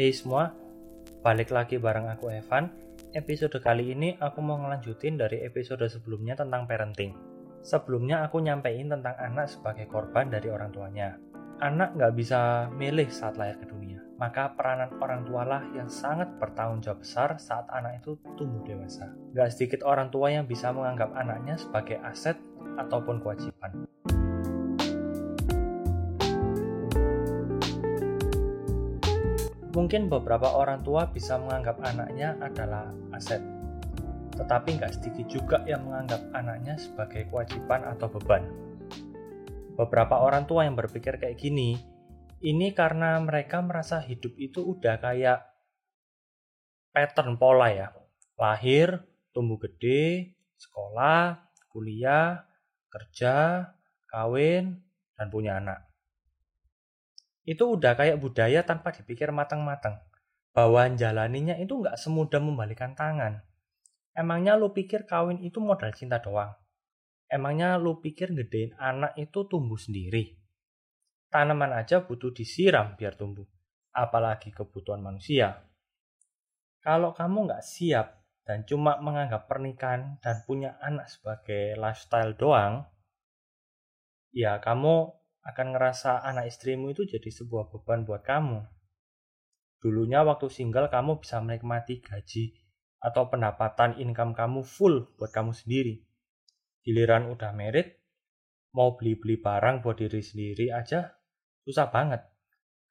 Hey semua, balik lagi bareng aku Evan. Episode kali ini aku mau ngelanjutin dari episode sebelumnya tentang parenting. Sebelumnya aku nyampein tentang anak sebagai korban dari orang tuanya. Anak nggak bisa milih saat lahir ke dunia, maka peranan orang tualah yang sangat bertanggung jawab besar saat anak itu tumbuh dewasa. Nggak sedikit orang tua yang bisa menganggap anaknya sebagai aset ataupun kewajiban. Mungkin beberapa orang tua bisa menganggap anaknya adalah aset, tetapi nggak sedikit juga yang menganggap anaknya sebagai kewajiban atau beban. Beberapa orang tua yang berpikir kayak gini, ini karena mereka merasa hidup itu udah kayak pattern pola ya. Lahir, tumbuh gede, sekolah, kuliah, kerja, kawin, dan punya anak itu udah kayak budaya tanpa dipikir matang-matang. Bahwa jalaninya itu nggak semudah membalikan tangan. Emangnya lu pikir kawin itu modal cinta doang? Emangnya lu pikir gedein anak itu tumbuh sendiri? Tanaman aja butuh disiram biar tumbuh. Apalagi kebutuhan manusia. Kalau kamu nggak siap dan cuma menganggap pernikahan dan punya anak sebagai lifestyle doang, ya kamu akan ngerasa anak istrimu itu jadi sebuah beban buat kamu. Dulunya waktu single kamu bisa menikmati gaji atau pendapatan income kamu full buat kamu sendiri. Giliran udah merit, mau beli-beli barang buat diri sendiri aja susah banget.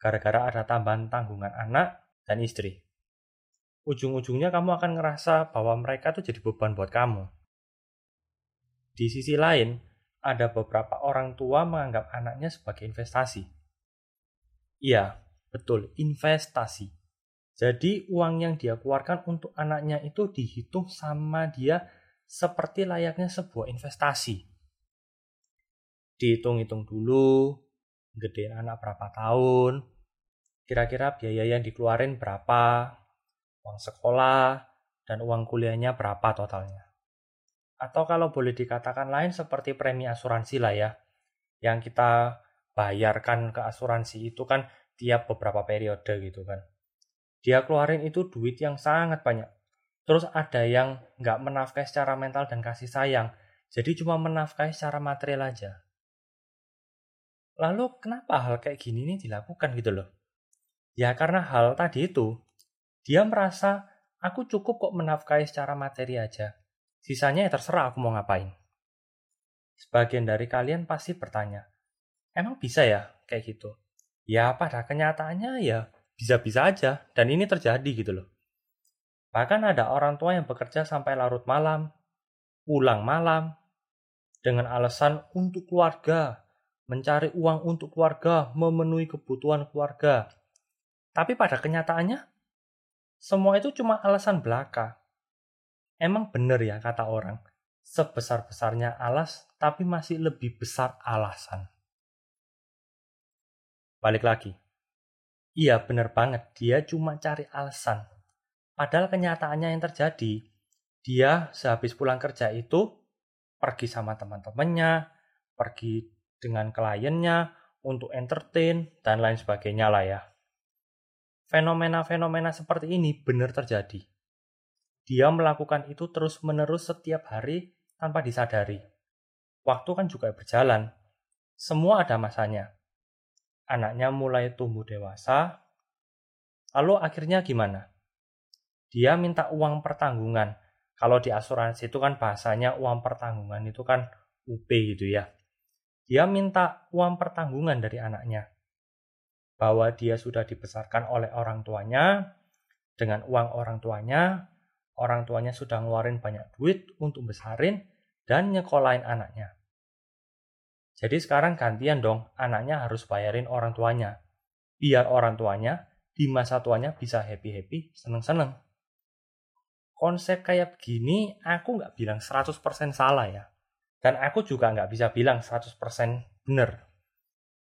Gara-gara ada tambahan tanggungan anak dan istri. Ujung-ujungnya kamu akan ngerasa bahwa mereka tuh jadi beban buat kamu. Di sisi lain, ada beberapa orang tua menganggap anaknya sebagai investasi. Iya, betul, investasi. Jadi uang yang dia keluarkan untuk anaknya itu dihitung sama dia seperti layaknya sebuah investasi. Dihitung-hitung dulu, gede anak berapa tahun, kira-kira biaya yang dikeluarin berapa, uang sekolah, dan uang kuliahnya berapa totalnya atau kalau boleh dikatakan lain seperti premi asuransi lah ya yang kita bayarkan ke asuransi itu kan tiap beberapa periode gitu kan. Dia keluarin itu duit yang sangat banyak. Terus ada yang nggak menafkahi secara mental dan kasih sayang. Jadi cuma menafkahi secara material aja. Lalu kenapa hal kayak gini nih dilakukan gitu loh? Ya karena hal tadi itu dia merasa aku cukup kok menafkahi secara materi aja Sisanya ya terserah aku mau ngapain. Sebagian dari kalian pasti bertanya, emang bisa ya kayak gitu? Ya pada kenyataannya ya bisa-bisa aja dan ini terjadi gitu loh. Bahkan ada orang tua yang bekerja sampai larut malam, pulang malam, dengan alasan untuk keluarga, mencari uang untuk keluarga, memenuhi kebutuhan keluarga. Tapi pada kenyataannya, semua itu cuma alasan belaka. Emang bener ya kata orang, sebesar-besarnya alas tapi masih lebih besar alasan. Balik lagi. Iya bener banget, dia cuma cari alasan. Padahal kenyataannya yang terjadi, dia sehabis pulang kerja itu pergi sama teman-temannya, pergi dengan kliennya untuk entertain dan lain sebagainya lah ya. Fenomena-fenomena seperti ini benar terjadi dia melakukan itu terus-menerus setiap hari tanpa disadari. Waktu kan juga berjalan. Semua ada masanya. Anaknya mulai tumbuh dewasa. Lalu akhirnya gimana? Dia minta uang pertanggungan. Kalau di asuransi itu kan bahasanya uang pertanggungan itu kan UP gitu ya. Dia minta uang pertanggungan dari anaknya. Bahwa dia sudah dibesarkan oleh orang tuanya, dengan uang orang tuanya, orang tuanya sudah ngeluarin banyak duit untuk besarin dan nyekolahin anaknya. Jadi sekarang gantian dong, anaknya harus bayarin orang tuanya. Biar orang tuanya di masa tuanya bisa happy-happy, seneng-seneng. Konsep kayak begini aku nggak bilang 100% salah ya. Dan aku juga nggak bisa bilang 100% bener.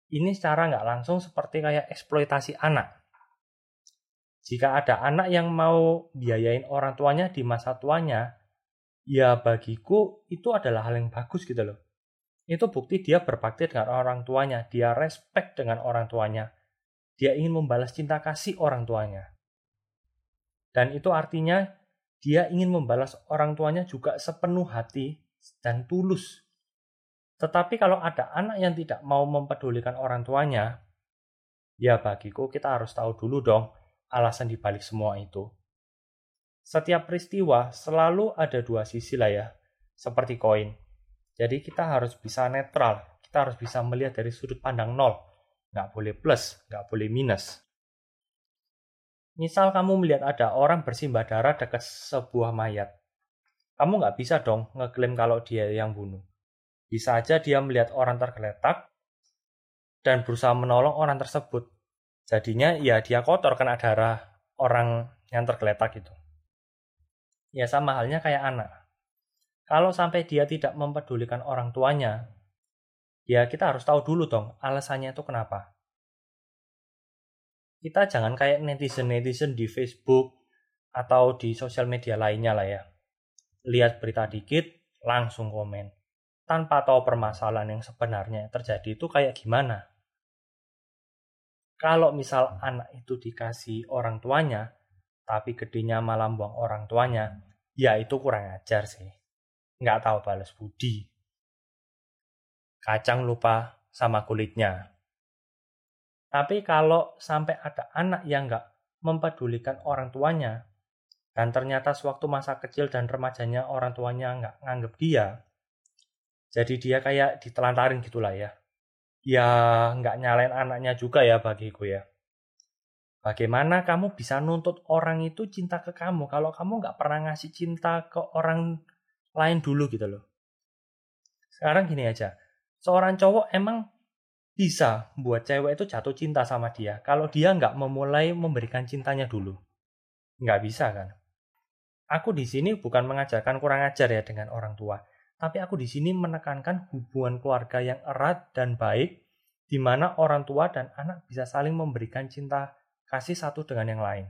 Ini secara nggak langsung seperti kayak eksploitasi anak jika ada anak yang mau biayain orang tuanya di masa tuanya, ya bagiku itu adalah hal yang bagus gitu loh. Itu bukti dia berbakti dengan orang tuanya, dia respect dengan orang tuanya. Dia ingin membalas cinta kasih orang tuanya. Dan itu artinya dia ingin membalas orang tuanya juga sepenuh hati dan tulus. Tetapi kalau ada anak yang tidak mau mempedulikan orang tuanya, ya bagiku kita harus tahu dulu dong alasan dibalik semua itu. Setiap peristiwa selalu ada dua sisi lah ya, seperti koin. Jadi kita harus bisa netral, kita harus bisa melihat dari sudut pandang nol. Nggak boleh plus, nggak boleh minus. Misal kamu melihat ada orang bersimbah darah dekat sebuah mayat. Kamu nggak bisa dong ngeklaim kalau dia yang bunuh. Bisa aja dia melihat orang tergeletak dan berusaha menolong orang tersebut. Jadinya ya dia kotor kena darah orang yang tergeletak itu. Ya sama halnya kayak anak. Kalau sampai dia tidak mempedulikan orang tuanya, ya kita harus tahu dulu dong alasannya itu kenapa kita jangan kayak netizen-netizen di Facebook atau di sosial media lainnya lah ya. Lihat berita dikit, langsung komen. Tanpa tahu permasalahan yang sebenarnya terjadi itu kayak gimana. Kalau misal anak itu dikasih orang tuanya, tapi gedenya malah buang orang tuanya, ya itu kurang ajar sih. Nggak tahu balas budi. Kacang lupa sama kulitnya. Tapi kalau sampai ada anak yang nggak mempedulikan orang tuanya, dan ternyata sewaktu masa kecil dan remajanya orang tuanya nggak nganggep dia, jadi dia kayak ditelantarin gitulah ya. Ya nggak nyalain anaknya juga ya bagiku ya. Bagaimana kamu bisa nuntut orang itu cinta ke kamu kalau kamu nggak pernah ngasih cinta ke orang lain dulu gitu loh. Sekarang gini aja, seorang cowok emang bisa buat cewek itu jatuh cinta sama dia kalau dia nggak memulai memberikan cintanya dulu. Nggak bisa kan? Aku di sini bukan mengajarkan kurang ajar ya dengan orang tua, tapi aku di sini menekankan hubungan keluarga yang erat dan baik, di mana orang tua dan anak bisa saling memberikan cinta kasih satu dengan yang lain.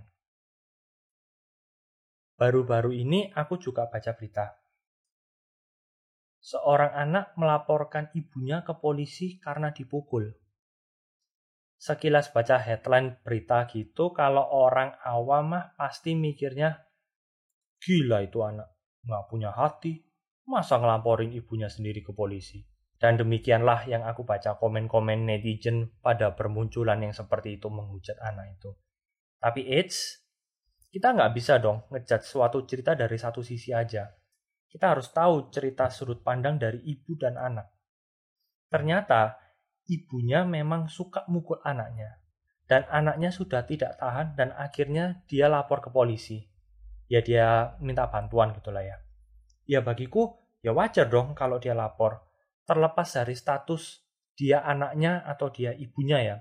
Baru-baru ini aku juga baca berita seorang anak melaporkan ibunya ke polisi karena dipukul. Sekilas baca headline berita gitu, kalau orang awam mah pasti mikirnya, gila itu anak, nggak punya hati, masa ngelamporin ibunya sendiri ke polisi. Dan demikianlah yang aku baca komen-komen netizen pada bermunculan yang seperti itu menghujat anak itu. Tapi it's, kita nggak bisa dong ngejat suatu cerita dari satu sisi aja kita harus tahu cerita sudut pandang dari ibu dan anak. Ternyata ibunya memang suka mukul anaknya, dan anaknya sudah tidak tahan dan akhirnya dia lapor ke polisi. Ya dia minta bantuan gitulah ya. Ya bagiku ya wajar dong kalau dia lapor. Terlepas dari status dia anaknya atau dia ibunya ya.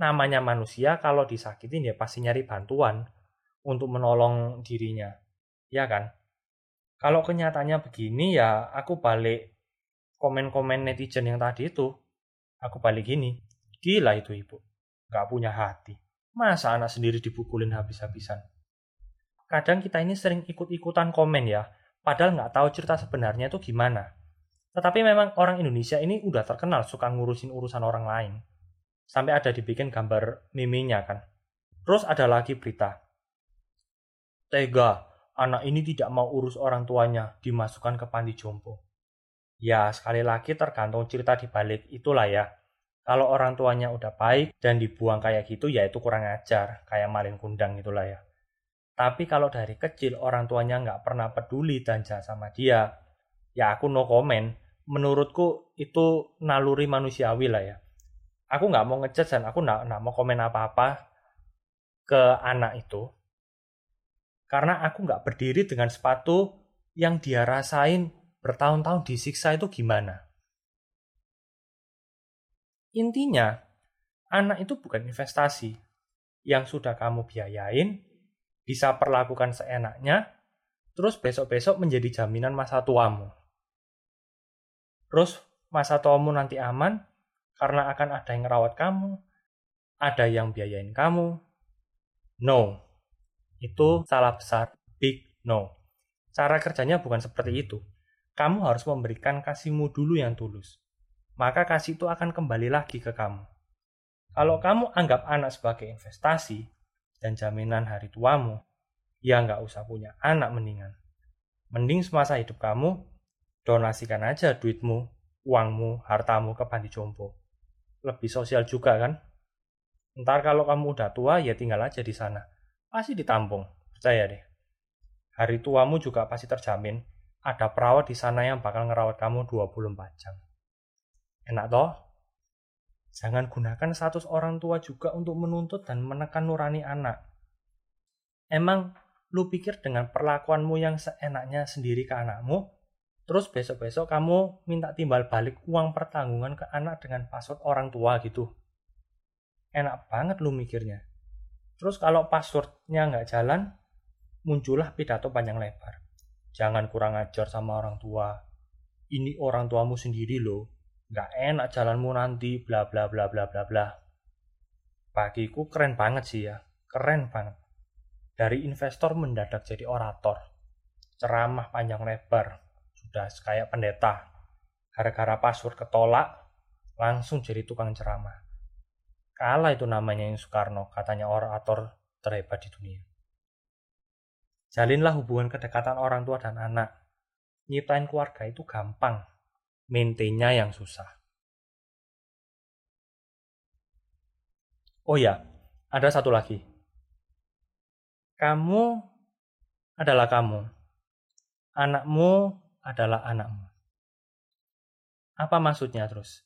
Namanya manusia kalau disakitin ya pasti nyari bantuan untuk menolong dirinya. Ya kan? Kalau kenyataannya begini ya aku balik komen-komen netizen yang tadi itu. Aku balik gini. Gila itu ibu. Gak punya hati. Masa anak sendiri dipukulin habis-habisan? Kadang kita ini sering ikut-ikutan komen ya. Padahal nggak tahu cerita sebenarnya itu gimana. Tetapi memang orang Indonesia ini udah terkenal suka ngurusin urusan orang lain. Sampai ada dibikin gambar miminya kan. Terus ada lagi berita. Tega, anak ini tidak mau urus orang tuanya, dimasukkan ke panti jompo. Ya, sekali lagi tergantung cerita di balik itulah ya. Kalau orang tuanya udah baik dan dibuang kayak gitu, ya itu kurang ajar, kayak malin kundang itulah ya. Tapi kalau dari kecil orang tuanya nggak pernah peduli dan jahat sama dia, ya aku no comment. Menurutku itu naluri manusiawi lah ya. Aku nggak mau ngejudge dan aku nggak mau komen apa-apa ke anak itu karena aku nggak berdiri dengan sepatu yang dia rasain bertahun-tahun disiksa itu gimana. Intinya, anak itu bukan investasi yang sudah kamu biayain, bisa perlakukan seenaknya, terus besok-besok menjadi jaminan masa tuamu. Terus masa tuamu nanti aman karena akan ada yang merawat kamu, ada yang biayain kamu. No, itu salah besar, big no. Cara kerjanya bukan seperti itu. Kamu harus memberikan kasihmu dulu yang tulus. Maka kasih itu akan kembali lagi ke kamu. Kalau kamu anggap anak sebagai investasi dan jaminan hari tuamu, ya nggak usah punya anak mendingan. Mending semasa hidup kamu, donasikan aja duitmu, uangmu, hartamu ke panti jompo. Lebih sosial juga kan? Ntar kalau kamu udah tua, ya tinggal aja di sana. Pasti ditampung, percaya deh. Hari tuamu juga pasti terjamin. Ada perawat di sana yang bakal ngerawat kamu 24 jam. Enak toh? Jangan gunakan status orang tua juga untuk menuntut dan menekan nurani anak. Emang lu pikir dengan perlakuanmu yang seenaknya sendiri ke anakmu, terus besok-besok kamu minta timbal balik uang pertanggungan ke anak dengan password orang tua gitu. Enak banget lu mikirnya. Terus kalau passwordnya nggak jalan, muncullah pidato panjang lebar. Jangan kurang ajar sama orang tua. Ini orang tuamu sendiri loh nggak enak jalanmu nanti bla bla bla bla bla bla. Bagiku keren banget sih ya keren banget. Dari investor mendadak jadi orator. Ceramah panjang lebar sudah kayak pendeta. Gara-gara password ketolak langsung jadi tukang ceramah. Kalah itu namanya yang Soekarno katanya orator terhebat di dunia. Jalinlah hubungan kedekatan orang tua dan anak. Nyiptain keluarga itu gampang maintainnya yang susah. Oh ya, ada satu lagi. Kamu adalah kamu. Anakmu adalah anakmu. Apa maksudnya terus?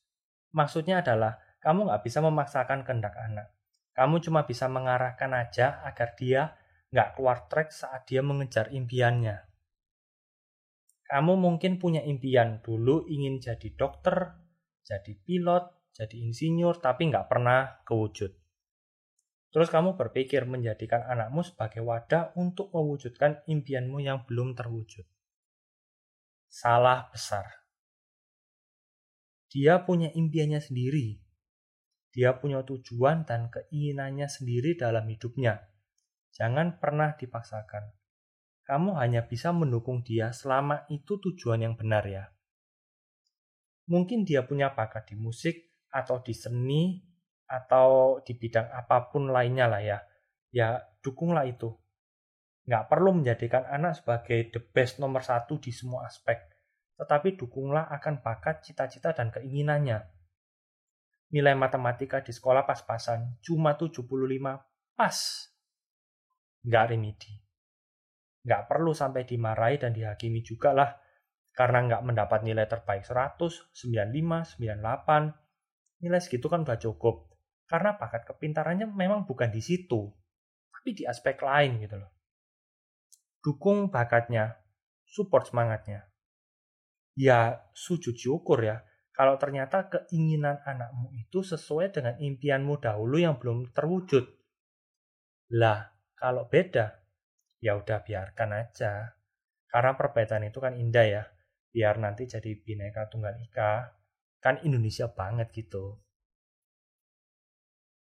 Maksudnya adalah kamu nggak bisa memaksakan kehendak anak. Kamu cuma bisa mengarahkan aja agar dia nggak keluar track saat dia mengejar impiannya. Kamu mungkin punya impian dulu ingin jadi dokter, jadi pilot, jadi insinyur, tapi nggak pernah kewujud. Terus kamu berpikir menjadikan anakmu sebagai wadah untuk mewujudkan impianmu yang belum terwujud. Salah besar. Dia punya impiannya sendiri. Dia punya tujuan dan keinginannya sendiri dalam hidupnya. Jangan pernah dipaksakan kamu hanya bisa mendukung dia selama itu tujuan yang benar ya. Mungkin dia punya bakat di musik atau di seni atau di bidang apa pun lainnya lah ya. Ya dukunglah itu. Nggak perlu menjadikan anak sebagai the best nomor satu di semua aspek. Tetapi dukunglah akan bakat, cita-cita, dan keinginannya. Nilai matematika di sekolah pas-pasan, cuma 75 pas. Nggak remedi nggak perlu sampai dimarahi dan dihakimi juga lah karena nggak mendapat nilai terbaik 100, 95, 98. Nilai segitu kan udah cukup. Karena bakat kepintarannya memang bukan di situ, tapi di aspek lain gitu loh. Dukung bakatnya, support semangatnya. Ya sujud syukur ya, kalau ternyata keinginan anakmu itu sesuai dengan impianmu dahulu yang belum terwujud. Lah, kalau beda, ya udah biarkan aja. Karena perbedaan itu kan indah ya. Biar nanti jadi bineka tunggal ika. Kan Indonesia banget gitu.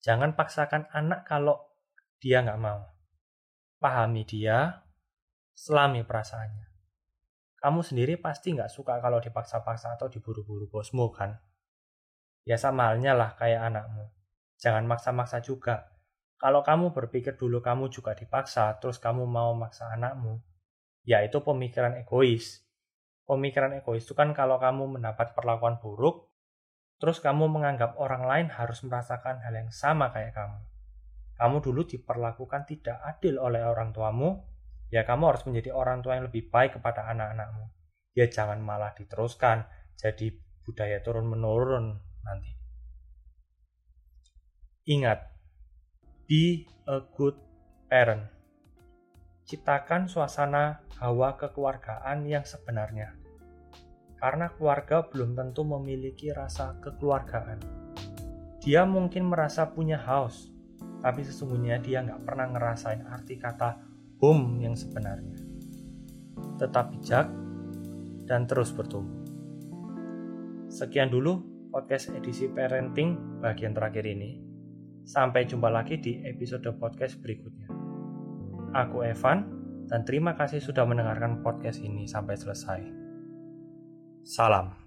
Jangan paksakan anak kalau dia nggak mau. Pahami dia, selami perasaannya. Kamu sendiri pasti nggak suka kalau dipaksa-paksa atau diburu-buru bosmu kan? Ya sama halnya lah kayak anakmu. Jangan maksa-maksa juga kalau kamu berpikir dulu kamu juga dipaksa, terus kamu mau maksa anakmu, ya itu pemikiran egois. Pemikiran egois itu kan kalau kamu mendapat perlakuan buruk, terus kamu menganggap orang lain harus merasakan hal yang sama kayak kamu. Kamu dulu diperlakukan tidak adil oleh orang tuamu, ya kamu harus menjadi orang tua yang lebih baik kepada anak-anakmu. Ya jangan malah diteruskan, jadi budaya turun-menurun nanti. Ingat, Be a good parent. Ciptakan suasana hawa kekeluargaan yang sebenarnya. Karena keluarga belum tentu memiliki rasa kekeluargaan. Dia mungkin merasa punya house, tapi sesungguhnya dia nggak pernah ngerasain arti kata home yang sebenarnya. Tetap bijak dan terus bertumbuh. Sekian dulu podcast edisi parenting bagian terakhir ini. Sampai jumpa lagi di episode podcast berikutnya. Aku Evan, dan terima kasih sudah mendengarkan podcast ini sampai selesai. Salam.